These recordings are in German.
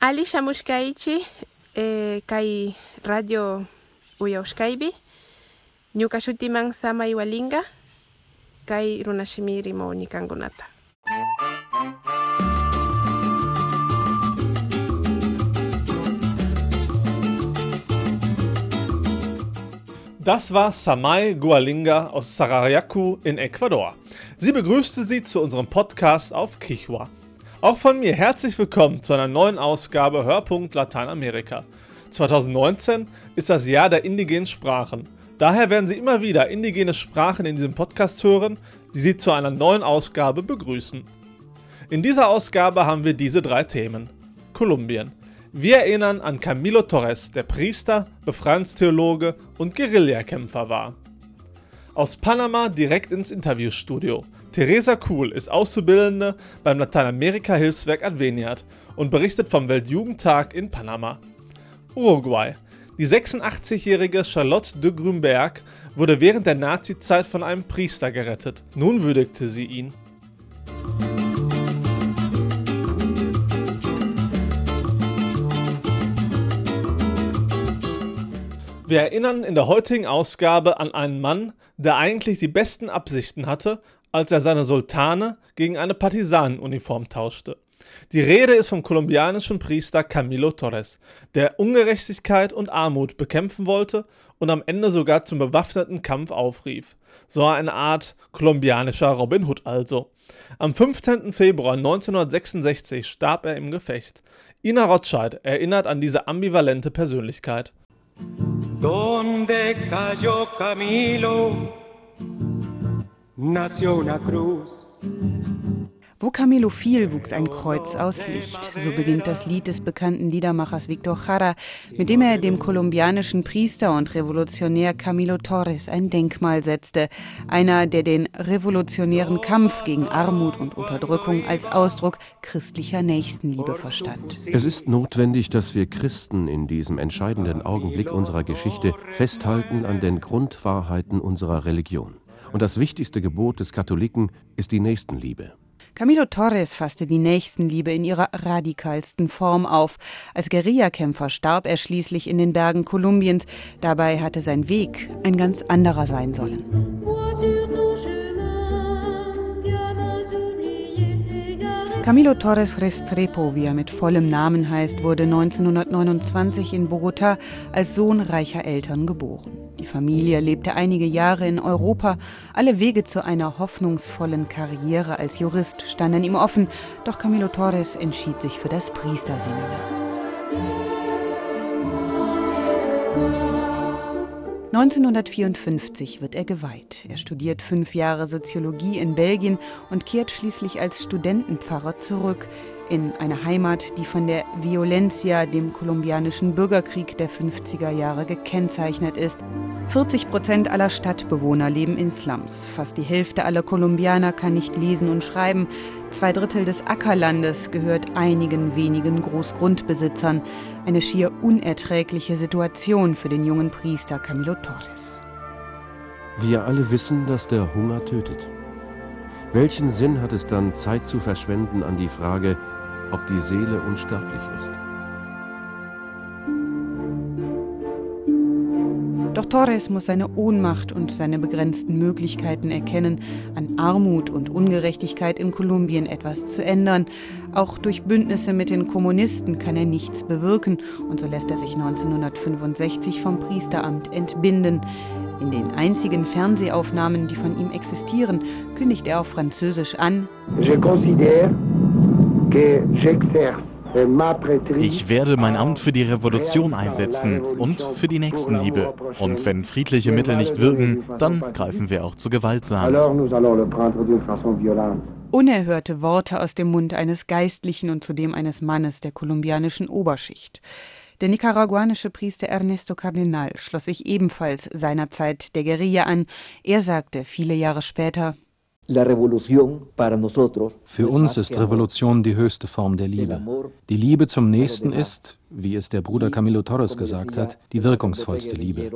Ali shamushkaichi eh, kai radio uyaushkaibi. Ñuka shutiman sama iwalinga kai runashimiri mo nikangunata. Das war Samai Gualinga aus Sarayaku in Ecuador. Sie begrüßte Sie zu unserem Podcast auf Kichwa. Auch von mir herzlich willkommen zu einer neuen Ausgabe Hörpunkt Lateinamerika. 2019 ist das Jahr der indigenen Sprachen. Daher werden Sie immer wieder indigene Sprachen in diesem Podcast hören, die Sie zu einer neuen Ausgabe begrüßen. In dieser Ausgabe haben wir diese drei Themen. Kolumbien. Wir erinnern an Camilo Torres, der Priester, Befreiungstheologe und Guerillakämpfer war. Aus Panama direkt ins Interviewstudio. Teresa Kuhl ist Auszubildende beim Lateinamerika-Hilfswerk Adveniat und berichtet vom Weltjugendtag in Panama. Uruguay. Die 86-jährige Charlotte de Grünberg wurde während der Nazizeit von einem Priester gerettet. Nun würdigte sie ihn. Wir erinnern in der heutigen Ausgabe an einen Mann, der eigentlich die besten Absichten hatte, als er seine Sultane gegen eine Partisanenuniform tauschte. Die Rede ist vom kolumbianischen Priester Camilo Torres, der Ungerechtigkeit und Armut bekämpfen wollte und am Ende sogar zum bewaffneten Kampf aufrief. So eine Art kolumbianischer Robin Hood also. Am 15. Februar 1966 starb er im Gefecht. Ina Rothschild erinnert an diese ambivalente Persönlichkeit. Donde cayó Camilo, nació una cruz. Wo Camilo fiel, wuchs ein Kreuz aus Licht. So beginnt das Lied des bekannten Liedermachers Victor Jara, mit dem er dem kolumbianischen Priester und Revolutionär Camilo Torres ein Denkmal setzte. Einer, der den revolutionären Kampf gegen Armut und Unterdrückung als Ausdruck christlicher Nächstenliebe verstand. Es ist notwendig, dass wir Christen in diesem entscheidenden Augenblick unserer Geschichte festhalten an den Grundwahrheiten unserer Religion. Und das wichtigste Gebot des Katholiken ist die Nächstenliebe. Camilo Torres fasste die Nächstenliebe in ihrer radikalsten Form auf. Als Guerillakämpfer starb er schließlich in den Bergen Kolumbiens. Dabei hatte sein Weg ein ganz anderer sein sollen. Camilo Torres Restrepo, wie er mit vollem Namen heißt, wurde 1929 in Bogotá als Sohn reicher Eltern geboren. Die Familie lebte einige Jahre in Europa. Alle Wege zu einer hoffnungsvollen Karriere als Jurist standen ihm offen, doch Camilo Torres entschied sich für das Priesterseminar. 1954 wird er geweiht. Er studiert fünf Jahre Soziologie in Belgien und kehrt schließlich als Studentenpfarrer zurück in eine Heimat, die von der Violencia, dem kolumbianischen Bürgerkrieg der 50er Jahre, gekennzeichnet ist. 40 Prozent aller Stadtbewohner leben in Slums. Fast die Hälfte aller Kolumbianer kann nicht lesen und schreiben. Zwei Drittel des Ackerlandes gehört einigen wenigen Großgrundbesitzern. Eine schier unerträgliche Situation für den jungen Priester Camilo Torres. Wir alle wissen, dass der Hunger tötet. Welchen Sinn hat es dann, Zeit zu verschwenden an die Frage, ob die Seele unsterblich ist. Torres muss seine Ohnmacht und seine begrenzten Möglichkeiten erkennen, an Armut und Ungerechtigkeit in Kolumbien etwas zu ändern. Auch durch Bündnisse mit den Kommunisten kann er nichts bewirken und so lässt er sich 1965 vom Priesteramt entbinden. In den einzigen Fernsehaufnahmen, die von ihm existieren, kündigt er auf Französisch an. Je considère ich werde mein Amt für die Revolution einsetzen und für die Nächstenliebe. Und wenn friedliche Mittel nicht wirken, dann greifen wir auch zu gewaltsam. Unerhörte Worte aus dem Mund eines Geistlichen und zudem eines Mannes der kolumbianischen Oberschicht. Der nicaraguanische Priester Ernesto Cardinal schloss sich ebenfalls seinerzeit der Guerilla an. Er sagte viele Jahre später, für uns ist Revolution die höchste Form der Liebe. Die Liebe zum Nächsten ist, wie es der Bruder Camilo Torres gesagt hat, die wirkungsvollste Liebe.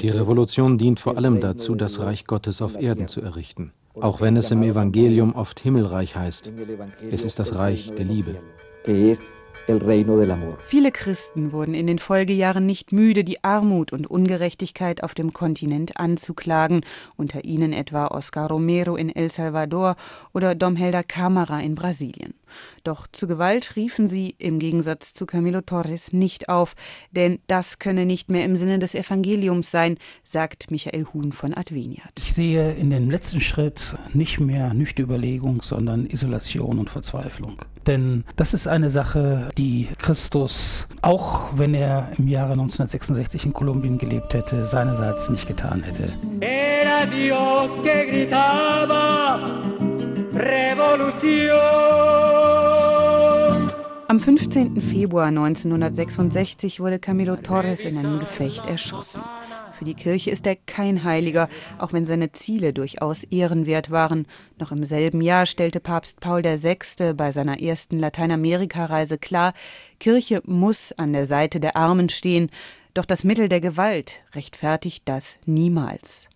Die Revolution dient vor allem dazu, das Reich Gottes auf Erden zu errichten. auch wenn es im Evangelium oft Himmelreich heißt. Es ist das Reich der Liebe. Viele Christen wurden in den Folgejahren nicht müde, die Armut und Ungerechtigkeit auf dem Kontinent anzuklagen, unter ihnen etwa Oscar Romero in El Salvador oder Dom Helder Câmara in Brasilien. Doch zu Gewalt riefen sie im Gegensatz zu Camilo Torres nicht auf, denn das könne nicht mehr im Sinne des Evangeliums sein, sagt Michael Huhn von Adveniat. Ich sehe in dem letzten Schritt nicht mehr nüchte Überlegung, sondern Isolation und Verzweiflung. Denn das ist eine Sache, die Christus, auch wenn er im Jahre 1966 in Kolumbien gelebt hätte, seinerseits nicht getan hätte. Era Dios que gritaba, Revolution. Am 15. Februar 1966 wurde Camilo Torres in einem Gefecht erschossen. Für die Kirche ist er kein Heiliger, auch wenn seine Ziele durchaus ehrenwert waren. Noch im selben Jahr stellte Papst Paul VI. bei seiner ersten Lateinamerika-Reise klar, Kirche muss an der Seite der Armen stehen, doch das Mittel der Gewalt rechtfertigt das niemals.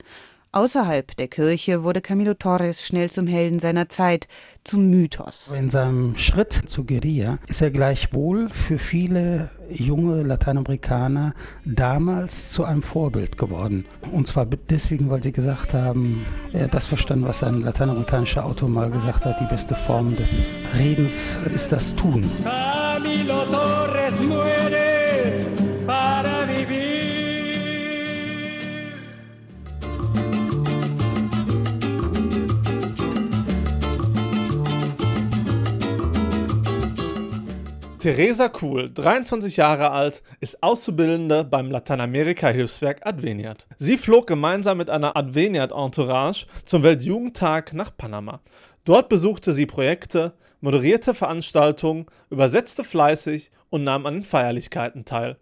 Außerhalb der Kirche wurde Camilo Torres schnell zum Helden seiner Zeit, zum Mythos. In seinem Schritt zu Guerilla ist er gleichwohl für viele junge Lateinamerikaner damals zu einem Vorbild geworden. Und zwar deswegen, weil sie gesagt haben, er hat das verstanden, was ein lateinamerikanischer Autor mal gesagt hat, die beste Form des Redens ist das Tun. Camilo Torres muere Theresa Kuhl, 23 Jahre alt, ist Auszubildende beim Lateinamerika-Hilfswerk Adveniat. Sie flog gemeinsam mit einer Adveniat-Entourage zum Weltjugendtag nach Panama. Dort besuchte sie Projekte, moderierte Veranstaltungen, übersetzte fleißig und nahm an den Feierlichkeiten teil.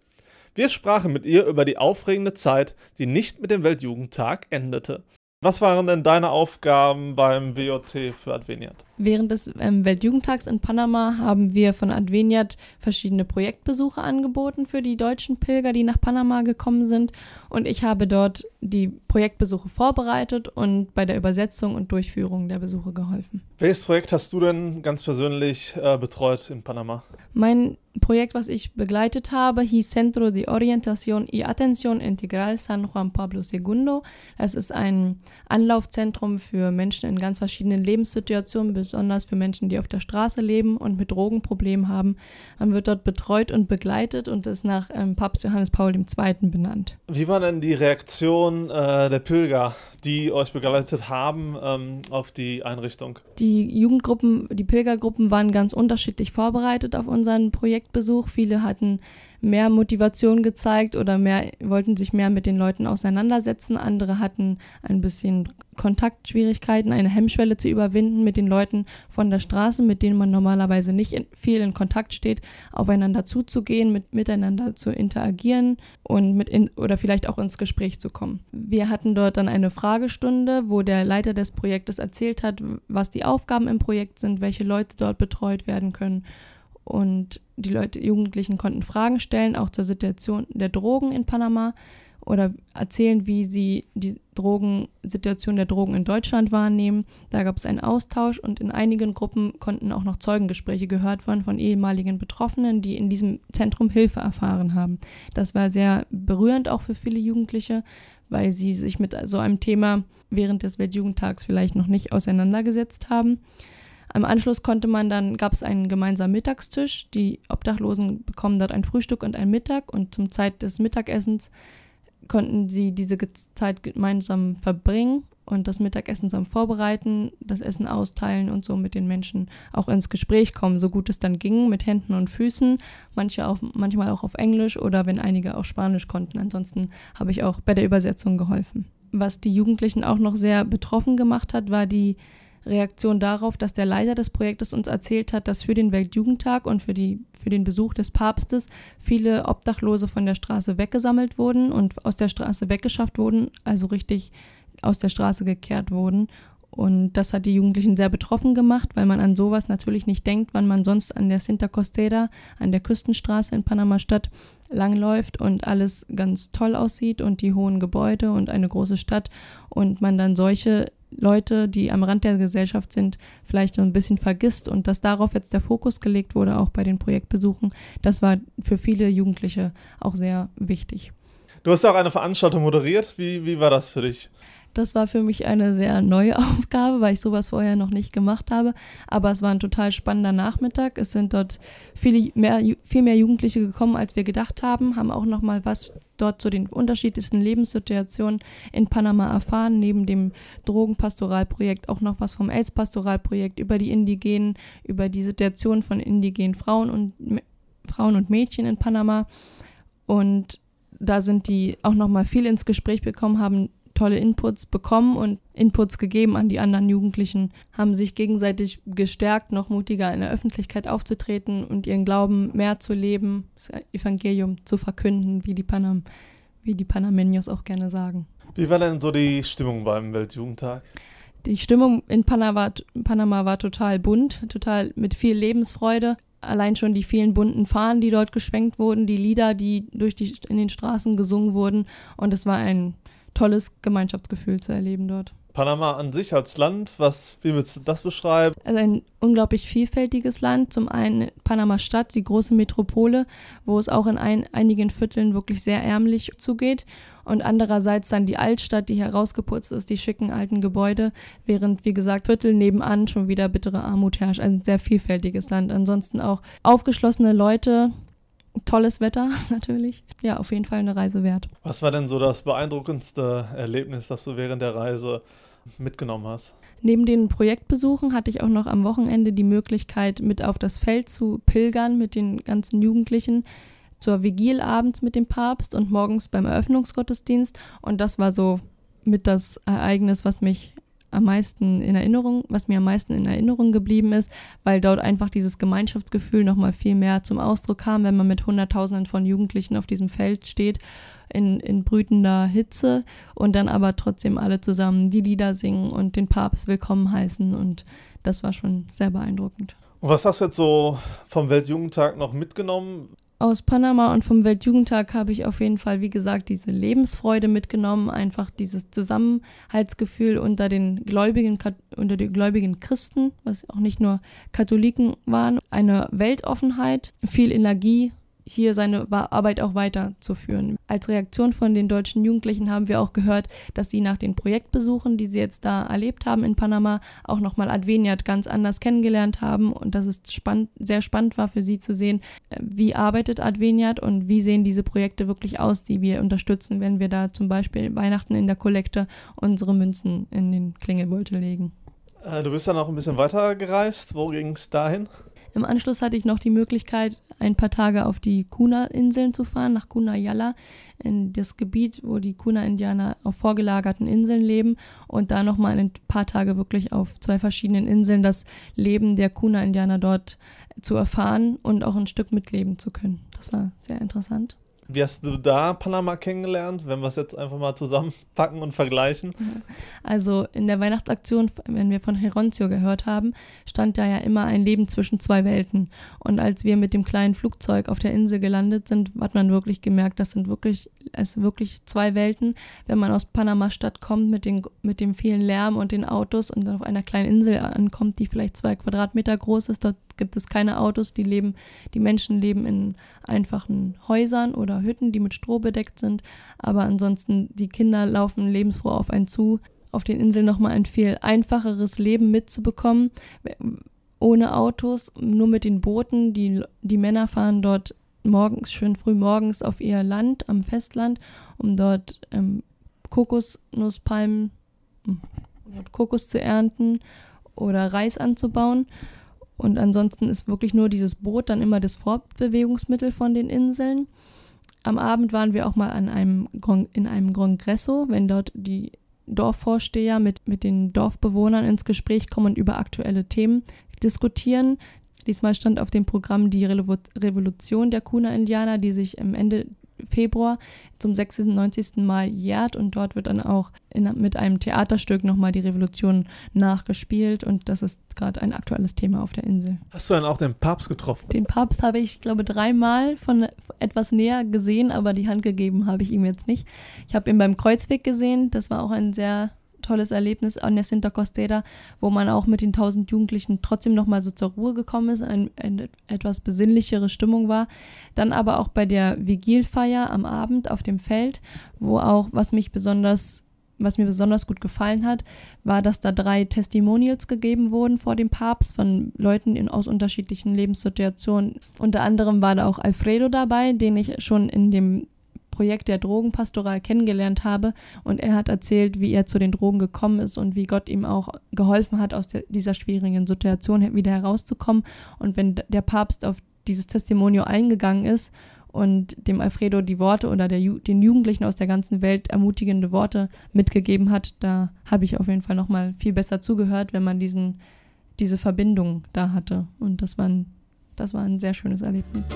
Wir sprachen mit ihr über die aufregende Zeit, die nicht mit dem Weltjugendtag endete. Was waren denn deine Aufgaben beim WOT für Adveniat? Während des ähm, Weltjugendtags in Panama haben wir von Adveniat verschiedene Projektbesuche angeboten für die deutschen Pilger, die nach Panama gekommen sind. Und ich habe dort die Projektbesuche vorbereitet und bei der Übersetzung und Durchführung der Besuche geholfen. Welches Projekt hast du denn ganz persönlich äh, betreut in Panama? Mein Projekt, was ich begleitet habe, hieß Centro de Orientación y Atención Integral San Juan Pablo II. Es ist ein Anlaufzentrum für Menschen in ganz verschiedenen Lebenssituationen, besonders für Menschen, die auf der Straße leben und mit Drogenproblemen haben. Man wird dort betreut und begleitet und ist nach ähm, Papst Johannes Paul II. benannt. Wie war denn die Reaktion äh, der Pilger, die euch begleitet haben, ähm, auf die Einrichtung? Die Jugendgruppen, die Pilgergruppen waren ganz unterschiedlich vorbereitet auf unseren Projektbesuch. Viele hatten mehr Motivation gezeigt oder mehr, wollten sich mehr mit den Leuten auseinandersetzen. Andere hatten ein bisschen Kontaktschwierigkeiten, eine Hemmschwelle zu überwinden, mit den Leuten von der Straße, mit denen man normalerweise nicht in, viel in Kontakt steht, aufeinander zuzugehen, mit, miteinander zu interagieren und mit in, oder vielleicht auch ins Gespräch zu kommen. Wir hatten dort dann eine Fragestunde, wo der Leiter des Projektes erzählt hat, was die Aufgaben im Projekt sind, welche Leute dort betreut werden können und die Leute, Jugendlichen konnten Fragen stellen, auch zur Situation der Drogen in Panama oder erzählen, wie sie die Drogensituation der Drogen in Deutschland wahrnehmen. Da gab es einen Austausch und in einigen Gruppen konnten auch noch Zeugengespräche gehört werden von ehemaligen Betroffenen, die in diesem Zentrum Hilfe erfahren haben. Das war sehr berührend auch für viele Jugendliche, weil sie sich mit so einem Thema während des Weltjugendtags vielleicht noch nicht auseinandergesetzt haben. Im Anschluss konnte man dann, gab es einen gemeinsamen Mittagstisch. Die Obdachlosen bekommen dort ein Frühstück und ein Mittag und zum Zeit des Mittagessens konnten sie diese Zeit gemeinsam verbringen und das Mittagessen zusammen vorbereiten, das Essen austeilen und so mit den Menschen auch ins Gespräch kommen, so gut es dann ging, mit Händen und Füßen, manche auch, manchmal auch auf Englisch oder wenn einige auch Spanisch konnten. Ansonsten habe ich auch bei der Übersetzung geholfen. Was die Jugendlichen auch noch sehr betroffen gemacht hat, war die Reaktion darauf, dass der Leiter des Projektes uns erzählt hat, dass für den Weltjugendtag und für, die, für den Besuch des Papstes viele Obdachlose von der Straße weggesammelt wurden und aus der Straße weggeschafft wurden, also richtig aus der Straße gekehrt wurden. Und das hat die Jugendlichen sehr betroffen gemacht, weil man an sowas natürlich nicht denkt, wann man sonst an der Cinta Costera, an der Küstenstraße in Panama-Stadt langläuft und alles ganz toll aussieht und die hohen Gebäude und eine große Stadt und man dann solche Leute, die am Rand der Gesellschaft sind, vielleicht so ein bisschen vergisst und dass darauf jetzt der Fokus gelegt wurde, auch bei den Projektbesuchen, das war für viele Jugendliche auch sehr wichtig. Du hast ja auch eine Veranstaltung moderiert. Wie, wie war das für dich? Das war für mich eine sehr neue Aufgabe, weil ich sowas vorher noch nicht gemacht habe. Aber es war ein total spannender Nachmittag. Es sind dort viele mehr, viel mehr Jugendliche gekommen, als wir gedacht haben, haben auch nochmal was dort zu den unterschiedlichsten Lebenssituationen in Panama erfahren, neben dem Drogenpastoralprojekt auch noch was vom AIDS-Pastoralprojekt über die Indigenen, über die Situation von indigenen Frauen und Frauen und Mädchen in Panama. Und da sind die auch nochmal viel ins Gespräch bekommen, haben tolle Inputs bekommen und Inputs gegeben an die anderen Jugendlichen, haben sich gegenseitig gestärkt, noch mutiger in der Öffentlichkeit aufzutreten und ihren Glauben mehr zu leben, das Evangelium zu verkünden, wie die, Panam, wie die Panameños auch gerne sagen. Wie war denn so die Stimmung beim Weltjugendtag? Die Stimmung in Panama war, Panama war total bunt, total mit viel Lebensfreude. Allein schon die vielen bunten Fahnen, die dort geschwenkt wurden, die Lieder, die durch die in den Straßen gesungen wurden. Und es war ein tolles Gemeinschaftsgefühl zu erleben dort. Panama an sich als Land, was, wie würdest du das beschreiben? Also ein unglaublich vielfältiges Land. Zum einen Panama-Stadt, die große Metropole, wo es auch in ein, einigen Vierteln wirklich sehr ärmlich zugeht. Und andererseits dann die Altstadt, die herausgeputzt ist, die schicken alten Gebäude, während, wie gesagt, Viertel nebenan schon wieder bittere Armut herrscht. Ein sehr vielfältiges Land. Ansonsten auch aufgeschlossene Leute, tolles Wetter natürlich. Ja, auf jeden Fall eine Reise wert. Was war denn so das beeindruckendste Erlebnis, das du während der Reise mitgenommen hast? Neben den Projektbesuchen hatte ich auch noch am Wochenende die Möglichkeit, mit auf das Feld zu pilgern mit den ganzen Jugendlichen zur Vigil abends mit dem Papst und morgens beim Eröffnungsgottesdienst. Und das war so mit das Ereignis, was mich am meisten in Erinnerung, was mir am meisten in Erinnerung geblieben ist, weil dort einfach dieses Gemeinschaftsgefühl nochmal viel mehr zum Ausdruck kam, wenn man mit Hunderttausenden von Jugendlichen auf diesem Feld steht, in, in brütender Hitze und dann aber trotzdem alle zusammen die Lieder singen und den Papst willkommen heißen und das war schon sehr beeindruckend. Und was hast du jetzt so vom Weltjugendtag noch mitgenommen? Aus Panama und vom Weltjugendtag habe ich auf jeden Fall, wie gesagt, diese Lebensfreude mitgenommen, einfach dieses Zusammenhaltsgefühl unter den gläubigen, unter den gläubigen Christen, was auch nicht nur Katholiken waren, eine Weltoffenheit, viel Energie, hier seine Arbeit auch weiterzuführen. Als Reaktion von den deutschen Jugendlichen haben wir auch gehört, dass sie nach den Projektbesuchen, die sie jetzt da erlebt haben in Panama, auch nochmal Adveniat ganz anders kennengelernt haben und dass es spannend, sehr spannend war für sie zu sehen, äh, wie arbeitet Adveniat und wie sehen diese Projekte wirklich aus, die wir unterstützen, wenn wir da zum Beispiel Weihnachten in der Kollekte unsere Münzen in den Klingelbeutel legen. Äh, du bist dann auch ein bisschen weiter gereist. Wo ging es dahin? Im Anschluss hatte ich noch die Möglichkeit, ein paar Tage auf die Kuna-Inseln zu fahren, nach Kuna Yala, in das Gebiet, wo die Kuna-Indianer auf vorgelagerten Inseln leben und da nochmal ein paar Tage wirklich auf zwei verschiedenen Inseln das Leben der Kuna-Indianer dort zu erfahren und auch ein Stück mitleben zu können. Das war sehr interessant. Wie hast du da Panama kennengelernt, wenn wir es jetzt einfach mal zusammenpacken und vergleichen? Also in der Weihnachtsaktion, wenn wir von Heroncio gehört haben, stand da ja immer ein Leben zwischen zwei Welten. Und als wir mit dem kleinen Flugzeug auf der Insel gelandet sind, hat man wirklich gemerkt, das sind wirklich, es wirklich zwei Welten. Wenn man aus Panama-Stadt kommt mit, den, mit dem vielen Lärm und den Autos und dann auf einer kleinen Insel ankommt, die vielleicht zwei Quadratmeter groß ist, dort gibt es keine Autos, die leben, die Menschen leben in einfachen Häusern oder Hütten, die mit Stroh bedeckt sind. Aber ansonsten, die Kinder laufen lebensfroh auf einen zu. Auf den Inseln nochmal ein viel einfacheres Leben mitzubekommen. Ohne Autos, nur mit den Booten. Die, die Männer fahren dort morgens, schön früh morgens auf ihr Land am Festland, um dort ähm, Kokosnusspalmen, um dort Kokos zu ernten oder Reis anzubauen. Und ansonsten ist wirklich nur dieses Boot dann immer das Fortbewegungsmittel von den Inseln. Am Abend waren wir auch mal an einem, in einem Congresso, wenn dort die Dorfvorsteher mit, mit den Dorfbewohnern ins Gespräch kommen und über aktuelle Themen diskutieren. Diesmal stand auf dem Programm die Revolution der Kuna-Indianer, die sich am Ende Februar zum 96. Mal jährt und dort wird dann auch in, mit einem Theaterstück nochmal die Revolution nachgespielt und das ist gerade ein aktuelles Thema auf der Insel. Hast du dann auch den Papst getroffen? Den Papst habe ich, glaube dreimal von etwas näher gesehen, aber die Hand gegeben habe ich ihm jetzt nicht. Ich habe ihn beim Kreuzweg gesehen, das war auch ein sehr tolles Erlebnis an der Sinta Costera, wo man auch mit den tausend Jugendlichen trotzdem nochmal so zur Ruhe gekommen ist, eine, eine etwas besinnlichere Stimmung war. Dann aber auch bei der Vigilfeier am Abend auf dem Feld, wo auch, was mich besonders was mir besonders gut gefallen hat, war, dass da drei Testimonials gegeben wurden vor dem Papst von Leuten in, aus unterschiedlichen Lebenssituationen. Unter anderem war da auch Alfredo dabei, den ich schon in dem Projekt der Drogenpastoral kennengelernt habe. Und er hat erzählt, wie er zu den Drogen gekommen ist und wie Gott ihm auch geholfen hat, aus der, dieser schwierigen Situation wieder herauszukommen. Und wenn der Papst auf dieses Testimonio eingegangen ist und dem Alfredo die Worte oder der, den Jugendlichen aus der ganzen Welt ermutigende Worte mitgegeben hat, da habe ich auf jeden Fall nochmal viel besser zugehört, wenn man diesen, diese Verbindung da hatte. Und das war ein, das war ein sehr schönes Erlebnis.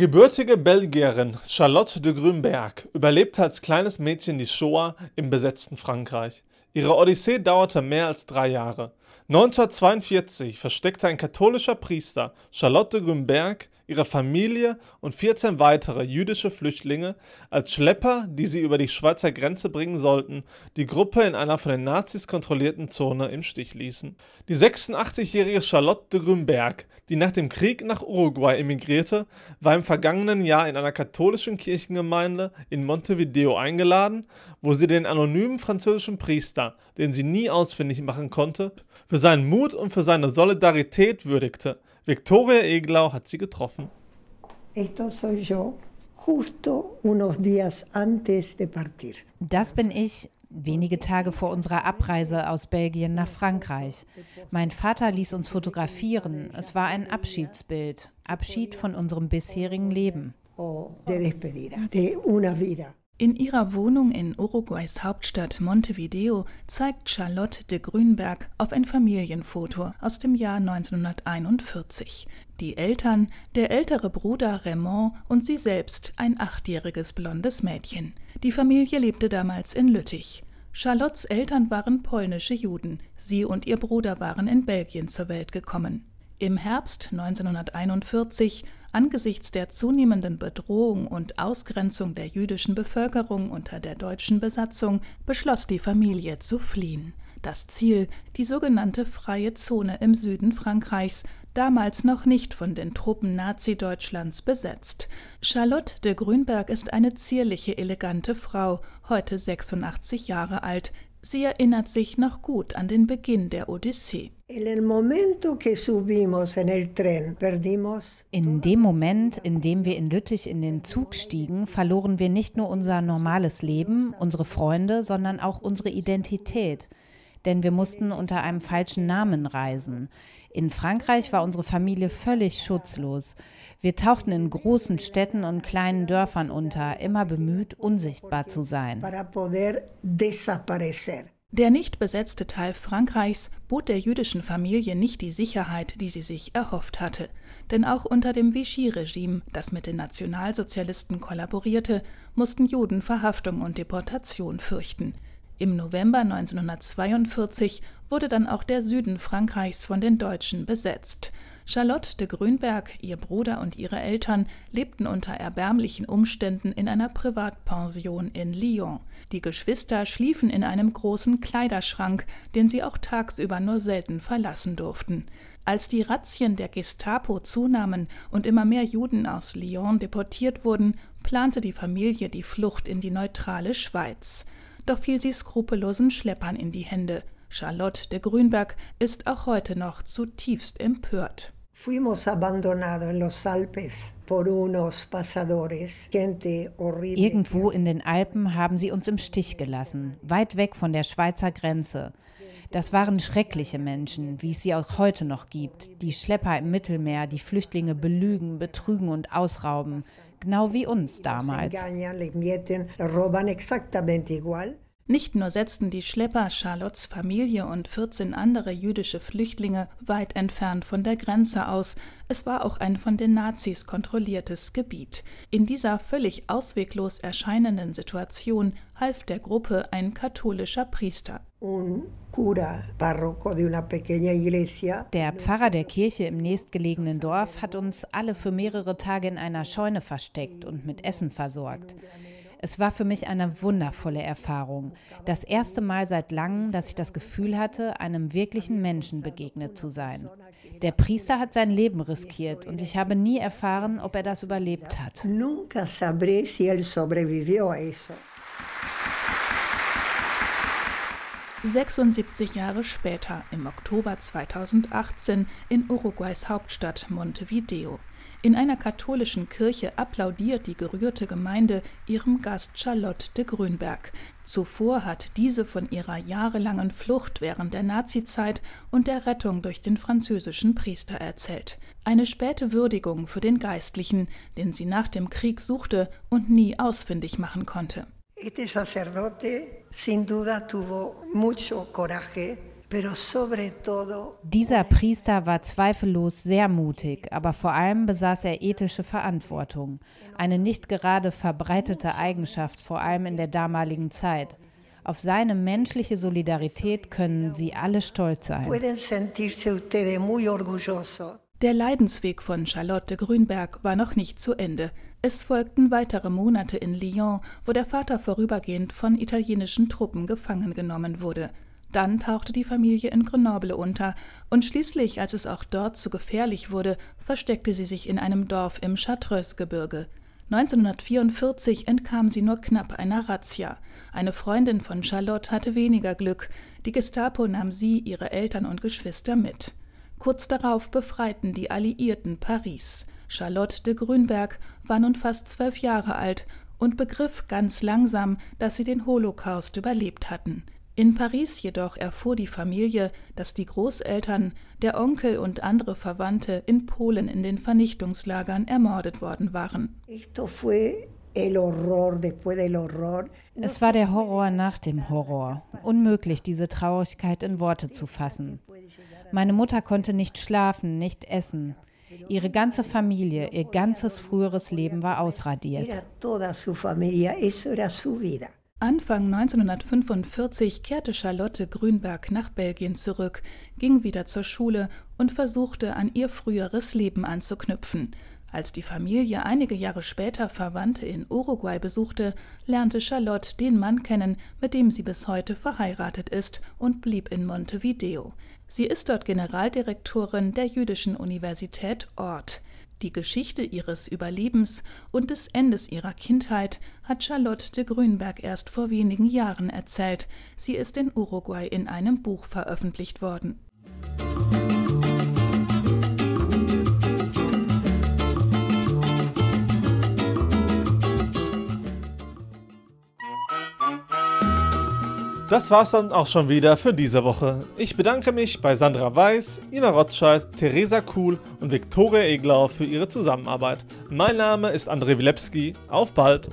Gebürtige Belgierin Charlotte de Grünberg überlebte als kleines Mädchen die Shoah im besetzten Frankreich. Ihre Odyssee dauerte mehr als drei Jahre. 1942 versteckte ein katholischer Priester Charlotte de Grünberg ihre Familie und 14 weitere jüdische Flüchtlinge als Schlepper, die sie über die Schweizer Grenze bringen sollten, die Gruppe in einer von den Nazis kontrollierten Zone im Stich ließen. Die 86-jährige Charlotte de Grünberg, die nach dem Krieg nach Uruguay emigrierte, war im vergangenen Jahr in einer katholischen Kirchengemeinde in Montevideo eingeladen, wo sie den anonymen französischen Priester, den sie nie ausfindig machen konnte, für seinen Mut und für seine Solidarität würdigte. Victoria Eglau hat sie getroffen. Das bin ich wenige Tage vor unserer Abreise aus Belgien nach Frankreich. Mein Vater ließ uns fotografieren. Es war ein Abschiedsbild. Abschied von unserem bisherigen Leben. Oh, in ihrer Wohnung in Uruguays Hauptstadt Montevideo zeigt Charlotte de Grünberg auf ein Familienfoto aus dem Jahr 1941. Die Eltern, der ältere Bruder Raymond und sie selbst ein achtjähriges blondes Mädchen. Die Familie lebte damals in Lüttich. Charlottes Eltern waren polnische Juden. Sie und ihr Bruder waren in Belgien zur Welt gekommen. Im Herbst 1941 Angesichts der zunehmenden Bedrohung und Ausgrenzung der jüdischen Bevölkerung unter der deutschen Besatzung beschloss die Familie zu fliehen. Das Ziel die sogenannte Freie Zone im Süden Frankreichs, damals noch nicht von den Truppen Nazi-Deutschlands besetzt. Charlotte de Grünberg ist eine zierliche, elegante Frau, heute 86 Jahre alt. Sie erinnert sich noch gut an den Beginn der Odyssee. In dem Moment, in dem wir in Lüttich in den Zug stiegen, verloren wir nicht nur unser normales Leben, unsere Freunde, sondern auch unsere Identität. Denn wir mussten unter einem falschen Namen reisen. In Frankreich war unsere Familie völlig schutzlos. Wir tauchten in großen Städten und kleinen Dörfern unter, immer bemüht, unsichtbar zu sein. Der nicht besetzte Teil Frankreichs bot der jüdischen Familie nicht die Sicherheit, die sie sich erhofft hatte. Denn auch unter dem Vichy-Regime, das mit den Nationalsozialisten kollaborierte, mussten Juden Verhaftung und Deportation fürchten. Im November 1942 wurde dann auch der Süden Frankreichs von den Deutschen besetzt. Charlotte de Grünberg, ihr Bruder und ihre Eltern lebten unter erbärmlichen Umständen in einer Privatpension in Lyon. Die Geschwister schliefen in einem großen Kleiderschrank, den sie auch tagsüber nur selten verlassen durften. Als die Razzien der Gestapo zunahmen und immer mehr Juden aus Lyon deportiert wurden, plante die Familie die Flucht in die neutrale Schweiz doch fiel sie skrupellosen Schleppern in die Hände. Charlotte de Grünberg ist auch heute noch zutiefst empört. Irgendwo in den Alpen haben sie uns im Stich gelassen, weit weg von der Schweizer Grenze. Das waren schreckliche Menschen, wie es sie auch heute noch gibt. Die Schlepper im Mittelmeer, die Flüchtlinge belügen, betrügen und ausrauben genau wie uns damals. Nicht nur setzten die Schlepper Charlottes Familie und 14 andere jüdische Flüchtlinge weit entfernt von der Grenze aus, es war auch ein von den Nazis kontrolliertes Gebiet. In dieser völlig ausweglos erscheinenden Situation half der Gruppe ein katholischer Priester. Der Pfarrer der Kirche im nächstgelegenen Dorf hat uns alle für mehrere Tage in einer Scheune versteckt und mit Essen versorgt. Es war für mich eine wundervolle Erfahrung. Das erste Mal seit langem, dass ich das Gefühl hatte, einem wirklichen Menschen begegnet zu sein. Der Priester hat sein Leben riskiert und ich habe nie erfahren, ob er das überlebt hat. Nunca sabré si él sobrevivió a eso. 76 Jahre später, im Oktober 2018, in Uruguays Hauptstadt Montevideo. In einer katholischen Kirche applaudiert die gerührte Gemeinde ihrem Gast Charlotte de Grünberg. Zuvor hat diese von ihrer jahrelangen Flucht während der Nazizeit und der Rettung durch den französischen Priester erzählt. Eine späte Würdigung für den Geistlichen, den sie nach dem Krieg suchte und nie ausfindig machen konnte. Este sacerdote sin duda tuvo mucho coraje dieser Priester war zweifellos sehr mutig, aber vor allem besaß er ethische Verantwortung, eine nicht gerade verbreitete Eigenschaft, vor allem in der damaligen Zeit. Auf seine menschliche Solidarität können Sie alle stolz sein. Der Leidensweg von Charlotte Grünberg war noch nicht zu Ende. Es folgten weitere Monate in Lyon, wo der Vater vorübergehend von italienischen Truppen gefangen genommen wurde. Dann tauchte die Familie in Grenoble unter, und schließlich, als es auch dort zu gefährlich wurde, versteckte sie sich in einem Dorf im Chartreuse-Gebirge. 1944 entkam sie nur knapp einer Razzia. Eine Freundin von Charlotte hatte weniger Glück. Die Gestapo nahm sie, ihre Eltern und Geschwister mit. Kurz darauf befreiten die Alliierten Paris. Charlotte de Grünberg war nun fast zwölf Jahre alt und begriff ganz langsam, dass sie den Holocaust überlebt hatten. In Paris jedoch erfuhr die Familie, dass die Großeltern, der Onkel und andere Verwandte in Polen in den Vernichtungslagern ermordet worden waren. Es war der Horror nach dem Horror. Unmöglich, diese Traurigkeit in Worte zu fassen. Meine Mutter konnte nicht schlafen, nicht essen. Ihre ganze Familie, ihr ganzes früheres Leben war ausradiert. Anfang 1945 kehrte Charlotte Grünberg nach Belgien zurück, ging wieder zur Schule und versuchte an ihr früheres Leben anzuknüpfen. Als die Familie einige Jahre später Verwandte in Uruguay besuchte, lernte Charlotte den Mann kennen, mit dem sie bis heute verheiratet ist und blieb in Montevideo. Sie ist dort Generaldirektorin der Jüdischen Universität Ort. Die Geschichte ihres Überlebens und des Endes ihrer Kindheit hat Charlotte de Grünberg erst vor wenigen Jahren erzählt. Sie ist in Uruguay in einem Buch veröffentlicht worden. Das war's dann auch schon wieder für diese Woche. Ich bedanke mich bei Sandra Weiß, Ina Rotscheid, Theresa Kuhl und Viktoria Eglau für ihre Zusammenarbeit. Mein Name ist André Wilepski. Auf bald!